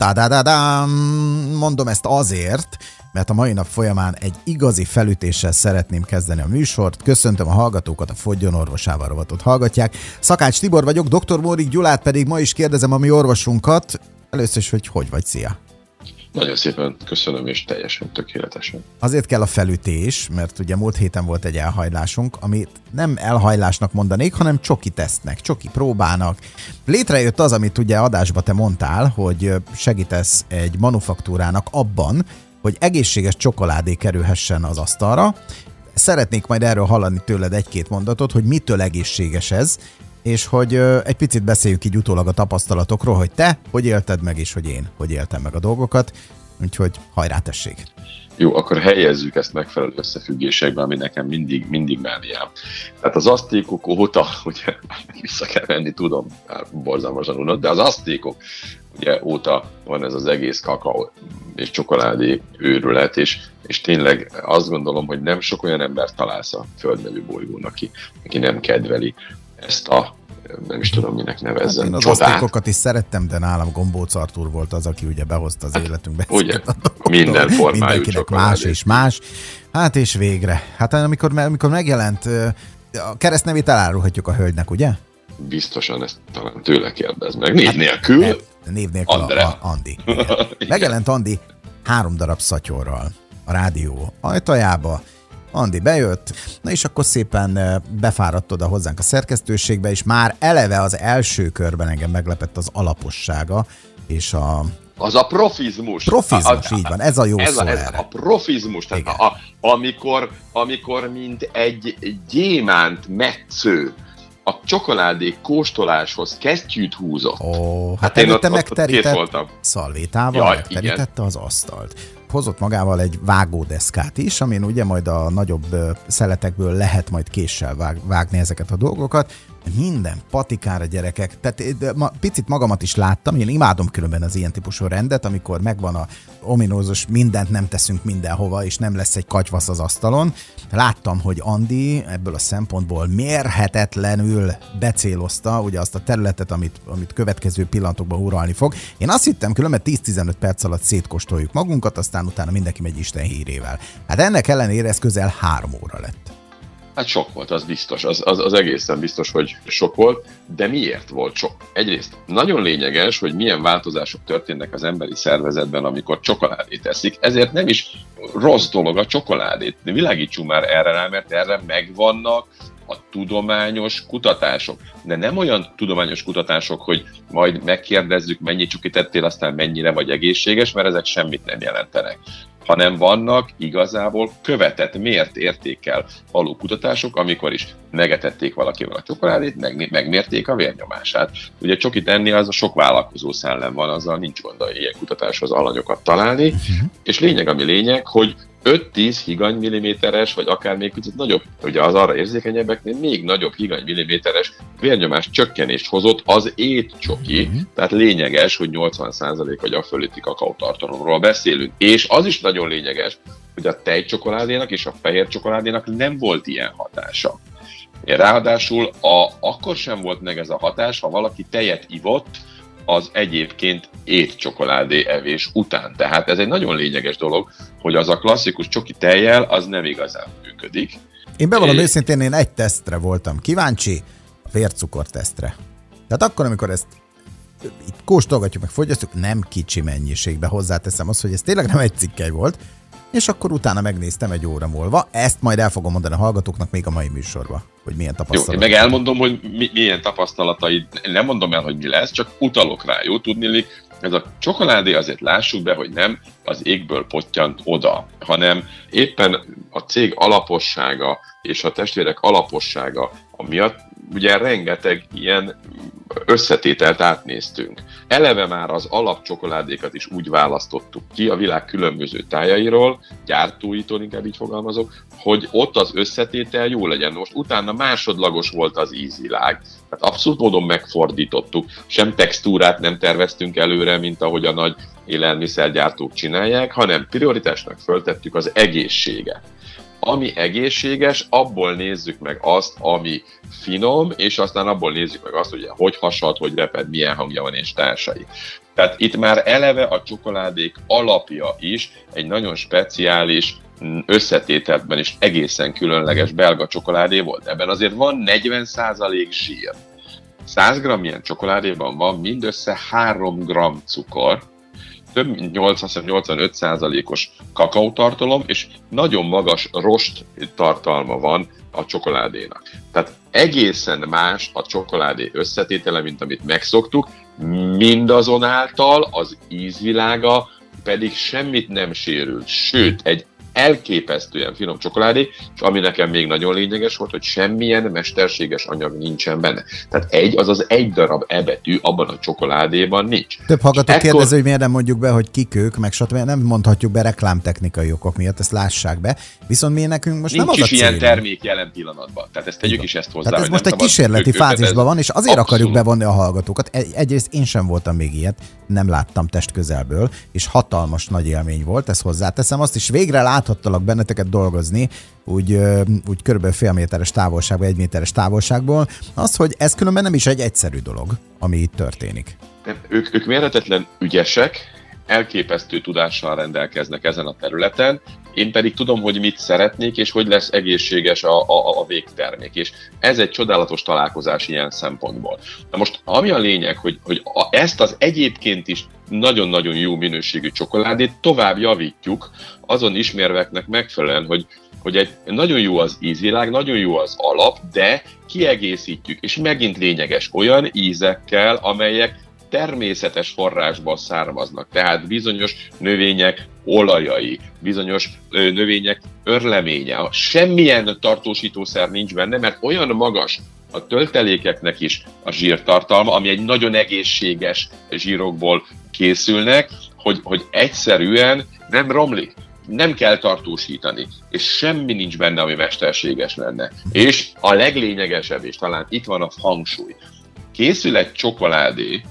Tadadadám! Mondom ezt azért, mert a mai nap folyamán egy igazi felütéssel szeretném kezdeni a műsort. Köszöntöm a hallgatókat, a Fogjon orvosával rovatot hallgatják. Szakács Tibor vagyok, dr. Mórik Gyulát pedig ma is kérdezem a mi orvosunkat. Először is, hogy hogy vagy, szia! Nagyon szépen köszönöm, és teljesen tökéletesen. Azért kell a felütés, mert ugye múlt héten volt egy elhajlásunk, amit nem elhajlásnak mondanék, hanem csoki tesznek, csoki próbának. Létrejött az, amit ugye adásba te mondtál, hogy segítesz egy manufaktúrának abban, hogy egészséges csokoládé kerülhessen az asztalra. Szeretnék majd erről hallani tőled egy-két mondatot, hogy mitől egészséges ez, és hogy egy picit beszéljük így utólag a tapasztalatokról, hogy te hogy élted meg, és hogy én hogy éltem meg a dolgokat. Úgyhogy hajrá tessék! Jó, akkor helyezzük ezt megfelelő összefüggésekben, ami nekem mindig, mindig mániám. Tehát az asztékok óta, ugye vissza kell venni, tudom, borzalmasan unott, de az asztékok ugye óta van ez az egész kakaó és csokoládé őrület, és, és tényleg azt gondolom, hogy nem sok olyan ember találsz a földnevű bolygón, aki, aki nem kedveli ezt a nem is tudom, minek nevezzem. Hát én az asztékokat is szerettem, de nálam Gombóc Artur volt az, aki ugye behozta az hát, életünkbe. Ugye, minden formájú Mindenkinek más és más. Hát és végre. Hát amikor, amikor megjelent, a keresztnevét elárulhatjuk a hölgynek, ugye? Biztosan ezt talán tőle kérdez meg. Név hát, nélkül. Hát, név nélkül Andre. A, a Andi. Megjelent Andi három darab szatyorral a rádió ajtajába, Andi bejött, na és akkor szépen befáradt oda hozzánk a szerkesztőségbe, és már eleve az első körben engem meglepett az alapossága, és a, az a profizmus. Profizmus, a, így van, ez a jó ez szó a, ez A profizmus, tehát a, a, amikor, amikor mint egy gyémánt metsző a csokoládé kóstoláshoz kesztyűt húzott. Ó, hát, hát én ott, megterített, ott, ott szalvétával Jaj, megterítette igen. az asztalt hozott magával egy vágódeszkát is, amin ugye majd a nagyobb szeletekből lehet majd késsel vág, vágni ezeket a dolgokat. Minden patikára gyerekek. Tehát ma, picit magamat is láttam, én imádom különben az ilyen típusú rendet, amikor megvan a ominózus mindent nem teszünk mindenhova, és nem lesz egy katyvasz az asztalon. Láttam, hogy Andi ebből a szempontból mérhetetlenül becélozta ugye azt a területet, amit, amit következő pillanatokban uralni fog. Én azt hittem, különben 10-15 perc alatt szétkostoljuk magunkat, aztán utána mindenki megy Isten hírével. Hát ennek ellenére ez közel három óra lett. Hát sok volt, az biztos, az, az, az egészen biztos, hogy sok volt, de miért volt sok? Egyrészt nagyon lényeges, hogy milyen változások történnek az emberi szervezetben, amikor csokoládét eszik, ezért nem is rossz dolog a csokoládét. Világítsunk már erre rá, mert erre megvannak a tudományos kutatások. De nem olyan tudományos kutatások, hogy majd megkérdezzük, mennyi csukit ettél, aztán mennyire vagy egészséges, mert ezek semmit nem jelentenek hanem vannak igazából követett, mért értékkel való kutatások, amikor is megetették valakivel a csokoládét, meg, megmérték a vérnyomását. Ugye csokit enni az a sok vállalkozó szellem van, azzal nincs gond ilyen kutatáshoz alanyokat találni, uh-huh. és lényeg, ami lényeg, hogy 5-10 higany milliméteres, vagy akár még kicsit nagyobb, ugye az arra érzékenyebbeknél még nagyobb higany milliméteres vérnyomás csökkenést hozott az étcsoki, mm-hmm. tehát lényeges, hogy 80% vagy a fölötti kakaótartalomról beszélünk. És az is nagyon lényeges, hogy a tejcsokoládénak és a fehér csokoládénak nem volt ilyen hatása. Ráadásul a, akkor sem volt meg ez a hatás, ha valaki tejet ivott, az egyébként étcsokoládé evés után. Tehát ez egy nagyon lényeges dolog, hogy az a klasszikus csoki tejjel az nem igazán működik. Én bevallom é... őszintén, én egy tesztre voltam kíváncsi, a vércukor tesztre. Tehát akkor, amikor ezt itt kóstolgatjuk, meg fogyasztjuk, nem kicsi mennyiségbe hozzáteszem azt, hogy ez tényleg nem egy cikkely volt, és akkor utána megnéztem egy óra múlva. Ezt majd el fogom mondani a hallgatóknak még a mai műsorban, hogy milyen tapasztalat. Jó, én meg elmondom, hogy mi, milyen tapasztalataid, nem mondom el, hogy mi lesz, csak utalok rá, jó tudni, ez a csokoládé azért lássuk be, hogy nem az égből pottyant oda, hanem éppen a cég alapossága és a testvérek alapossága miatt ugye rengeteg ilyen összetételt átnéztünk. Eleve már az alapcsokoládékat is úgy választottuk ki a világ különböző tájairól, gyártóitól inkább így fogalmazok, hogy ott az összetétel jó legyen. Most utána másodlagos volt az ízilág. Tehát abszolút módon megfordítottuk. Sem textúrát nem terveztünk előre, mint ahogy a nagy élelmiszergyártók csinálják, hanem prioritásnak föltettük az egészséget ami egészséges, abból nézzük meg azt, ami finom, és aztán abból nézzük meg azt, hogy hogy hasad, hogy reped, milyen hangja van és társai. Tehát itt már eleve a csokoládék alapja is egy nagyon speciális összetételben is egészen különleges belga csokoládé volt. Ebben azért van 40% zsír. 100 g ilyen csokoládéban van mindössze 3 g cukor, több mint 85%-os kakaótartalom, és nagyon magas rost tartalma van a csokoládénak. Tehát egészen más a csokoládé összetétele, mint amit megszoktuk, mindazonáltal az ízvilága pedig semmit nem sérült, sőt, egy elképesztően finom csokoládé, és ami nekem még nagyon lényeges volt, hogy semmilyen mesterséges anyag nincsen benne. Tehát egy, azaz egy darab ebetű abban a csokoládéban nincs. Több hallgató ekkor... kérdező, hogy miért nem mondjuk be, hogy kik ők, meg stb. Nem mondhatjuk be reklámtechnikai okok miatt, ezt lássák be. Viszont mi nekünk most nincs nem az is a ilyen termék jelen pillanatban. Tehát ezt tegyük is ezt hozzá. Tehát ez most egy kísérleti fázisban van, és azért abszolút. akarjuk bevonni a hallgatókat. Egyrészt én sem voltam még ilyet, nem láttam test közelből, és hatalmas nagy élmény volt, ezt hozzáteszem. Azt is végre lát láthattalak benneteket dolgozni, úgy, úgy körülbelül fél méteres távolságban, egy méteres távolságból, az, hogy ez különben nem is egy egyszerű dolog, ami itt történik. Ők, ők mérhetetlen ügyesek, elképesztő tudással rendelkeznek ezen a területen, én pedig tudom, hogy mit szeretnék, és hogy lesz egészséges a, a, a végtermék. És ez egy csodálatos találkozás ilyen szempontból. Na most, ami a lényeg, hogy, hogy a, ezt az egyébként is nagyon-nagyon jó minőségű csokoládét tovább javítjuk azon ismérveknek megfelelően, hogy, hogy egy nagyon jó az ízvilág, nagyon jó az alap, de kiegészítjük, és megint lényeges olyan ízekkel, amelyek természetes forrásból származnak, tehát bizonyos növények olajai, bizonyos növények örleménye. Semmilyen tartósítószer nincs benne, mert olyan magas a töltelékeknek is a zsírtartalma, ami egy nagyon egészséges zsírokból készülnek, hogy, hogy egyszerűen nem romlik nem kell tartósítani, és semmi nincs benne, ami mesterséges lenne. És a leglényegesebb, és talán itt van a hangsúly, készül egy csokoládé,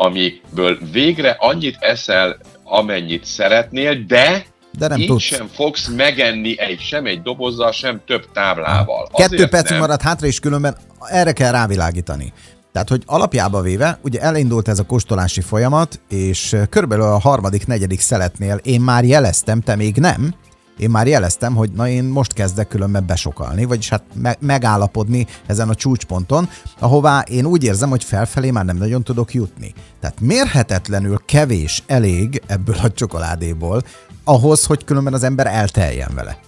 amiből végre annyit eszel, amennyit szeretnél, de de nem Így tudsz. sem fogsz megenni egy, sem egy dobozzal, sem több táblával. Kettő perc maradt hátra, és különben erre kell rávilágítani. Tehát, hogy alapjába véve, ugye elindult ez a kóstolási folyamat, és körülbelül a harmadik, negyedik szeletnél én már jeleztem, te még nem, én már jeleztem, hogy na én most kezdek különben besokalni, vagyis hát me- megállapodni ezen a csúcsponton, ahová én úgy érzem, hogy felfelé már nem nagyon tudok jutni. Tehát mérhetetlenül kevés elég ebből a csokoládéból, ahhoz, hogy különben az ember elteljen vele.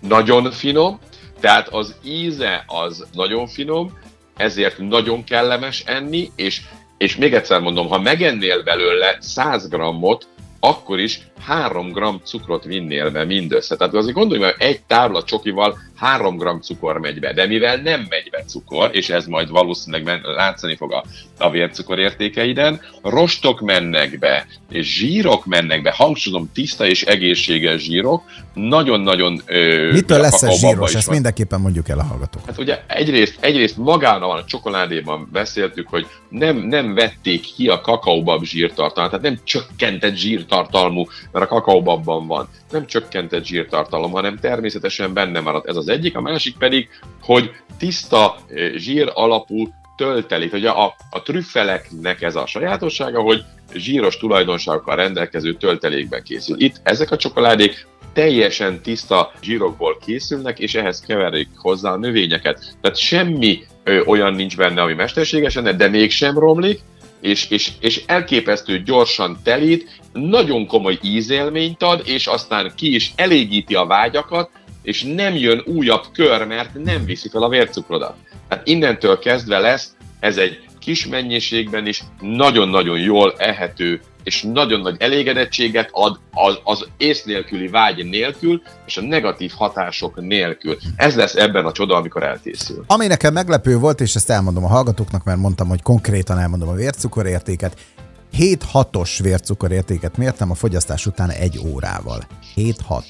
Nagyon finom, tehát az íze az nagyon finom, ezért nagyon kellemes enni, és, és még egyszer mondom, ha megennél belőle 100 grammot, akkor is 3 g cukrot vinnél be mindössze. Tehát azért gondolj hogy egy tábla csokival 3 g cukor megy be, de mivel nem megy be cukor, és ez majd valószínűleg látszani fog a, a vércukor értékeiden, rostok mennek be, és zsírok mennek be, hangsúlyozom, tiszta és egészséges zsírok, nagyon-nagyon... Mitől lesz ez zsíros? Ezt van. mindenképpen mondjuk el a hallgatók. Hát ugye egyrészt, egyrészt magában a csokoládéban beszéltük, hogy nem, nem vették ki a kakaóbab zsírtartalmat, tehát nem csökkentett zsírtartalmú mert a kakaóbabban van. Nem csökkentett zsírtartalom, hanem természetesen benne maradt. Ez az egyik. A másik pedig, hogy tiszta eh, zsír alapú töltelék. Ugye a, a trüffeleknek ez a sajátossága, hogy zsíros tulajdonságokkal rendelkező töltelékben készül. Itt ezek a csokoládék teljesen tiszta zsírokból készülnek, és ehhez keverik hozzá a növényeket. Tehát semmi ö, olyan nincs benne, ami mesterségesen, de mégsem romlik, és, és, és elképesztő gyorsan telít, nagyon komoly ízélményt ad, és aztán ki is elégíti a vágyakat, és nem jön újabb kör, mert nem viszi fel a vércukrodat. Tehát innentől kezdve lesz ez egy kis mennyiségben is nagyon-nagyon jól ehető és nagyon nagy elégedettséget ad az, az ész nélküli vágy nélkül, és a negatív hatások nélkül. Ez lesz ebben a csoda, amikor elkészül. Ami nekem meglepő volt, és ezt elmondom a hallgatóknak, mert mondtam, hogy konkrétan elmondom a vércukorértéket. 7-6-os vércukorértéket mértem a fogyasztás után egy órával. 7-6.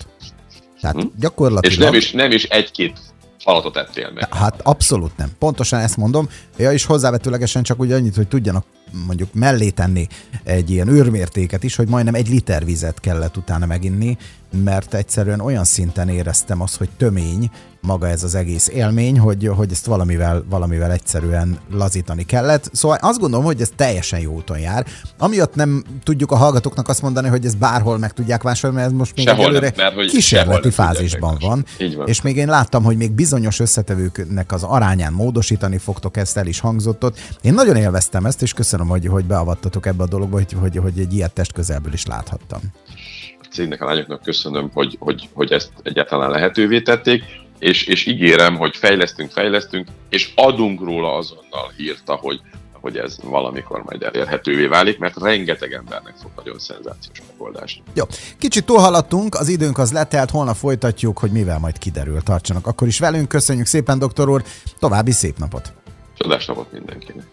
Tehát hm? gyakorlatilag... És nem is, nem is egy-két falatot ettél meg. Hát abszolút nem. Pontosan ezt mondom. Ja, és hozzávetőlegesen csak úgy annyit, hogy tudjanak mondjuk mellé tenni egy ilyen őrmértéket is, hogy majdnem egy liter vizet kellett utána meginni, mert egyszerűen olyan szinten éreztem azt, hogy tömény maga ez az egész élmény, hogy, hogy ezt valamivel, valamivel egyszerűen lazítani kellett. Szóval azt gondolom, hogy ez teljesen jó úton jár. Amiatt nem tudjuk a hallgatóknak azt mondani, hogy ez bárhol meg tudják vásárolni, mert ez most még sehol előre nem, mert, kísérleti fázisban van. van. És még én láttam, hogy még bizonyos összetevőknek az arányán módosítani fogtok, ezt el is hangzott ott. Én nagyon élveztem ezt, és köszönöm, hogy, hogy beavattatok ebbe a dologba, hogy, hogy, hogy egy ilyet test közelből is láthattam cégnek, a lányoknak köszönöm, hogy, hogy, hogy ezt egyáltalán lehetővé tették, és, és ígérem, hogy fejlesztünk, fejlesztünk, és adunk róla azonnal hírt, hogy, hogy ez valamikor majd elérhetővé válik, mert rengeteg embernek fog nagyon szenzációs megoldás. Jó, kicsit túlhaladtunk, az időnk az letelt, holnap folytatjuk, hogy mivel majd kiderül. Tartsanak akkor is velünk, köszönjük szépen, doktor úr, további szép napot! Csodás napot mindenkinek!